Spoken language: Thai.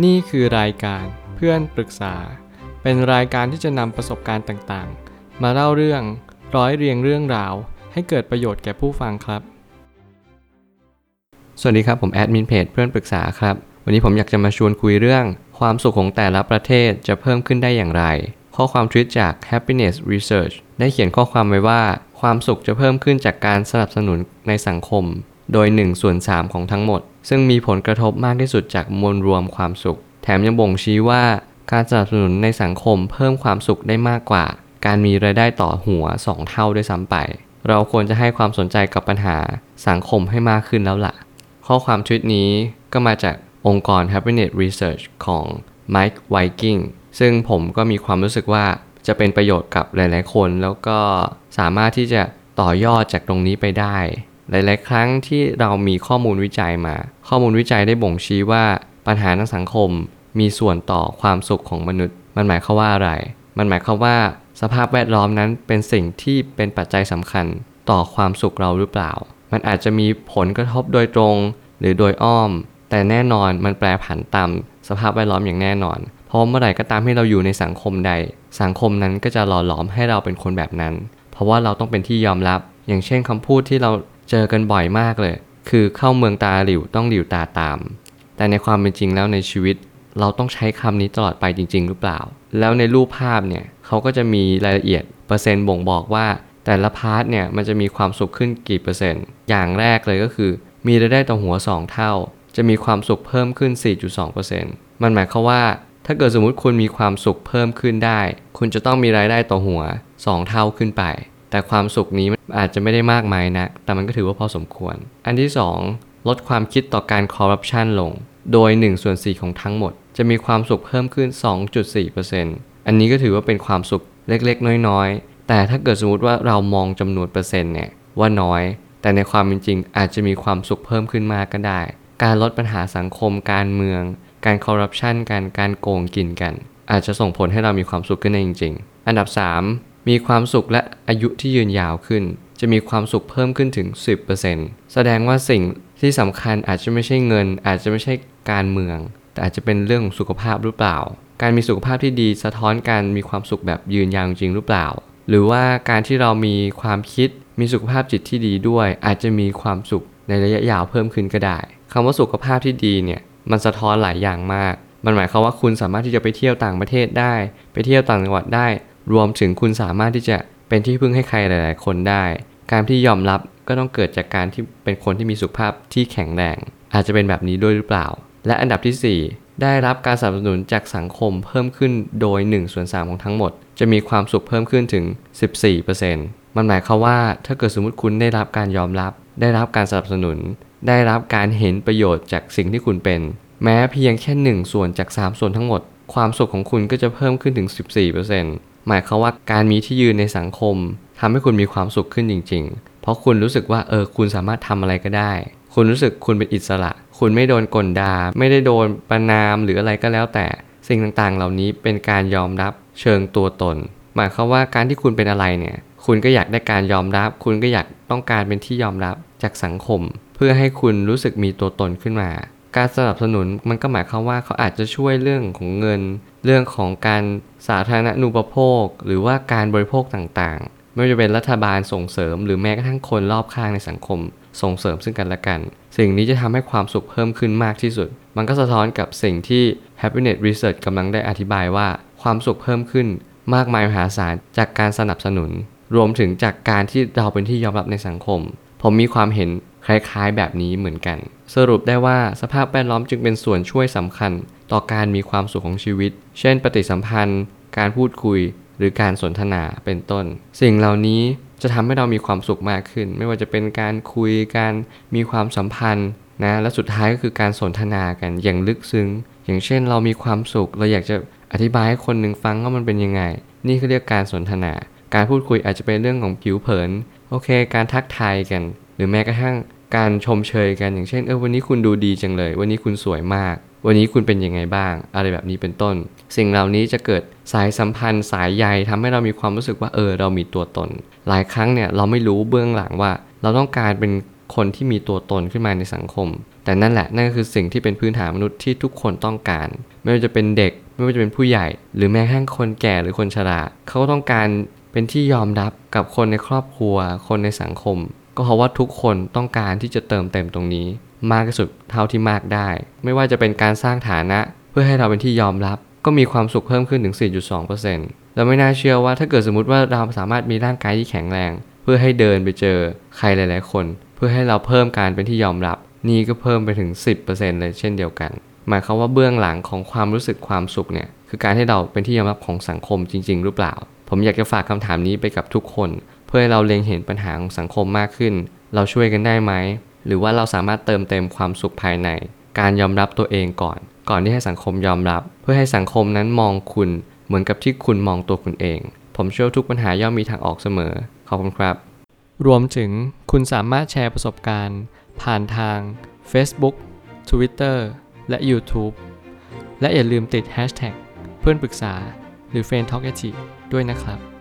นี่คือรายการเพื่อนปรึกษา เป็นรายการที่จะนำประสบการณ์ต่างๆ มาเล่าเรื่องร้อยเรียงเรื่องราว ให้เกิดประโยชน์แก่ผู้ฟังครับ สวัสดีครับ ผมแอดมินเพจเพื่อนปรึกษาครับ วันนี้ผมอยากจะมาชวนคุยเรื่อง ความสุขของแต่ละประเทศจะเพิ่มขึ้นได้อย่างไร ข้อความทวิตจาก Happiness Research ได้เขียนข้อความไว้ว่า ความสุขจะเพิ่มขึ้นจากการสนับสนุนในสังคม โดย1ส่วน3ของทั้งหมด ซึ่งมีผลกระทบมากที่สุดจากมวลรวมความสุข แถมยังบ่งชี้ว่าการสนับสนุนในสังคมเพิ่มความสุขได้มากกว่า การมีรายได้ต่อหัว 2 เท่าด้วยซ้ำไป เราควรจะให้ความสนใจกับปัญหาสังคมให้มากขึ้นแล้วล่ะ ข้อความทวิตนี้ก็มาจากองค์กร Happiness Research ของ Mike Viking ซึ่งผมก็มีความรู้สึกว่าจะเป็นประโยชน์กับหลาย ๆ คน แล้วก็สามารถที่จะต่อยอดจากตรงนี้ไปได้ หลาย ๆ ครั้งที่เรามีข้อมูลวิจัยมา ข้อมูลวิจัยได้บ่งชี้ว่าปัญหาทางสังคม มีส่วนต่อความสุขของมนุษย์ มันหมายความว่าอะไร มันหมายความว่าสภาพแวดล้อมนั้นเป็นสิ่งที่เป็นปัจจัยสำคัญต่อความสุขเราหรือเปล่า มันอาจจะมีผลกระทบโดยตรง หรือโดยอ้อม แต่แน่นอนมันแปรผันตามสภาพแวดล้อมอย่างแน่นอน เพราะเมื่อไหร่ก็ตามที่เราอยู่ในสังคมใด สังคมนั้นก็จะหล่อหลอมให้เราเป็นคนแบบนั้น เพราะว่าเราต้องเป็นที่ยอมรับ อย่างเช่นคำพูดที่เรา เจอกันบ่อยมากเลย คือเข้าเมืองตาหลิวต้องหลิวตาตาม แต่ในความเป็นจริงแล้วในชีวิต เราต้องใช้คำนี้ตลอดไปจริง ๆ หรือเปล่า แล้วในรูปภาพเนี่ยเขาก็จะมีรายละเอียดเปอร์เซ็นต์บ่งบอกว่า แต่ละพาร์ทเนี่ยมันจะมีความสุขขึ้นกี่เปอร์เซ็นต์ อย่างแรกเลยก็คือ มีรายได้ต่อหัว 2 เท่า จะมีความสุขเพิ่มขึ้น 4.2%มันหมายความว่าถ้าเกิดสมมุติคุณมีความสุขเพิ่มขึ้นได้ คุณจะต้องมีรายได้ต่อหัว 2 เท่าขึ้นไป แต่ความสุขนี้อาจจะไม่ได้มากมายนะแต่มันก็ถือว่าพอสมควร อันที่ 2 ลดความคิดต่อการคอร์รัปชันลง โดย1ส่วน4ของทั้งหมด จะมีความสุขเพิ่มขึ้น 2.4%อันนี้ก็ถือว่าเป็นความสุขเล็กๆ น้อยๆ แต่ถ้าเกิดสมมติว่าเรามองจำนวนเปอร์เซ็นต์เนี่ยว่าน้อย แต่ในความเป็นจริงอาจจะมีความสุขเพิ่มขึ้นมากก็ได้ การลดปัญหาสังคมการเมือง การคอร์รัปชันกันการโกงกินกัน อาจจะส่งผลให้เรามีความสุขขึ้นได้จริง ๆ อันดับ 3 มีความสุขและอายุที่ยืนยาวขึ้น จะมีความสุขเพิ่มขึ้นถึง 10%แสดงว่าสิ่งที่สำคัญอาจจะไม่ใช่เงิน อาจจะไม่ใช่การเมือง แต่อาจจะเป็นเรื่องของสุขภาพหรือเปล่า การมีสุขภาพที่ดีสะท้อนการมีความสุขแบบยืนยาวจริงหรือเปล่า หรือว่าการที่เรามีความคิดมีสุขภาพจิตที่ดีด้วย อาจจะมีความสุขในระยะยาวเพิ่มขึ้นก็ได้คำว่าสุขภาพที่ดีเนี่ยมันสะท้อนหลายอย่างมาก มันหมายความว่าคุณสามารถที่จะไปเที่ยวต่างประเทศได้ ไปเที่ยวต่างจังหวัดได้ รวมถึงคุณสามารถที่จะเป็นที่พึ่งให้ใครหลาย ๆ คนได้ การที่ยอมรับก็ต้องเกิดจากการที่เป็นคนที่มีสุขภาพที่แข็งแรง อาจจะเป็นแบบนี้ด้วยหรือเปล่า และอันดับที่ 4 ได้รับการสนับสนุนจากสังคมเพิ่มขึ้นโดย1ส่วน3ของทั้งหมด จะมีความสุขเพิ่มขึ้นถึง 14%มันหมายความว่าถ้าเกิดสมมติคุณได้รับการยอมรับ ได้รับการสนับสนุน ได้รับการเห็นประโยชน์จากสิ่งที่คุณเป็น แม้เพียงแค่1ส่วนจาก 3 ส่วนทั้งหมด ความสุขของคุณก็จะเพิ่มขึ้นถึง 14% หมายความว่าการมีที่ยืนในสังคมทำให้คุณมีความสุขขึ้นจริง ๆ เพราะคุณรู้สึกว่าเออคุณสามารถทำอะไรก็ได้ คุณรู้สึกคุณเป็นอิสระ คุณไม่โดนกลดาไม่ได้โดนประนามหรืออะไรก็แล้วแต่ สิ่งต่างๆ เหล่านี้เป็นการยอมรับเชิงตัวตน หมายความว่าการที่คุณเป็นอะไรเนี่ย คุณก็อยากได้การยอมรับ คุณก็อยากต้องการเป็นที่ยอมรับจากสังคม เพื่อให้คุณรู้สึกมีตัวตนขึ้นมา การสนับสนุนมันก็หมายความว่าเขาอาจจะช่วยเรื่องของเงิน เรื่องของการสาธารณูปโภค หรือว่าการบริโภคต่างๆ ไม่ว่าจะเป็นรัฐบาลส่งเสริม หรือแม้กระทั่งคนรอบข้างในสังคม ส่งเสริมซึ่งกันและกัน สิ่งนี้จะทำให้ความสุขเพิ่มขึ้นมากที่สุด มันก็สะท้อนกับสิ่งที่ Happiness Research กำลังได้อธิบายว่า ความสุขเพิ่มขึ้น มากมายมหาศาลจากการสนับสนุน รวมถึงจากการที่เราเป็นที่ยอมรับในสังคม ผมมีความเห็น คล้ายๆ แบบนี้เหมือนกัน สรุปได้ว่าสภาพแวดล้อมจึงเป็นส่วนช่วยสำคัญ ต่อการมีความสุขของชีวิต เช่น ปฏิสัมพันธ์ การพูดคุย หรือการสนทนาเป็นต้น สิ่งเหล่านี้จะทำให้เรามีความสุขมากขึ้น ไม่ว่าจะเป็นการคุยการมีความสัมพันธ์นะและสุดท้ายก็คือการสนทนากันอย่างลึกซึ้ง อย่างเช่นเรามีความสุขเราอยากจะอธิบายให้คนหนึ่งฟังว่ามันเป็นยังไง นี่คือเรียกการสนทนา การพูดคุยอาจจะเป็นเรื่องของผิวเผิน โอเค การทักทายกันหรือแม้กระทั่งการชมเชยกันอย่างเช่นเออวันนี้คุณดูดีจังเลย วันนี้คุณสวยมาก วันนี้คุณเป็นยังไงบ้าง อะไรแบบนี้เป็นต้น สิ่งเหล่านี้จะเกิดสายสัมพันธ์สายใยทำให้เรามีความรู้สึกว่าเออเรามีตัวตน หลายครั้งเนี่ยเราไม่รู้เบื้องหลังว่า เราต้องการเป็นคนที่มีตัวตนขึ้นมาในสังคม แต่นั่นแหละนั่นก็คือสิ่งที่เป็นพื้นฐานมนุษย์ที่ทุกคนต้องการ ไม่ว่าจะเป็นเด็ก ไม่ว่าจะเป็นผู้ใหญ่ หรือแม้กระทั่งคนแก่หรือคนชราเขาก็ต้องการเป็นที่ยอมรับกับคนในครอบครัว คนในสังคม ก็เพราะว่าทุกคนต้องการที่จะเติมเต็มตรงนี้ มากที่สุดเท่าที่มากได้ ไม่ว่าจะเป็นการสร้างฐานะ เพื่อให้เราเป็นที่ยอมรับ ก็มีความสุขเพิ่มขึ้นถึง 4.2%แล้วไม่น่าเชื่อว่าถ้าเกิดสมมติว่าเราสามารถมีร่างกายที่แข็งแรง เพื่อให้เดินไปเจอใครหลาย ๆ คน เพื่อให้เราเพิ่มการเป็นที่ยอมรับ นี่ก็เพิ่มไปถึง 10%เลยเช่นเดียวกัน หมายความว่าเบื้องหลังของความรู้สึกความสุขเนี่ยคือการให้เราเป็นที่ยอมรับของสังคมจริง ๆ หรือเปล่า ผมอยากจะฝากคำถามนี้ไปกับทุกคน พื่อให้เราเล็งเห็นปัญหาของสังคมมากขึ้น เราช่วยกันได้ไหม หรือว่าเราสามารถเติมเต็มความสุขภายใน การยอมรับตัวเองก่อน ก่อนที่ให้สังคมยอมรับ เพื่อให้สังคมนั้นมองคุณ เหมือนกับที่คุณมองตัวคุณเอง ผมเชื่อทุกปัญหาย่อมมีทางออกเสมอ ขอบคุณครับ รวมถึงคุณสามารถแชร์ประสบการณ์ ผ่านทาง Facebook Twitter และ YouTube และอย่าลืมติด Hashtag เพื่อนปรึกษาหรือ f r ร e n d t a l k ด้วยนะครับ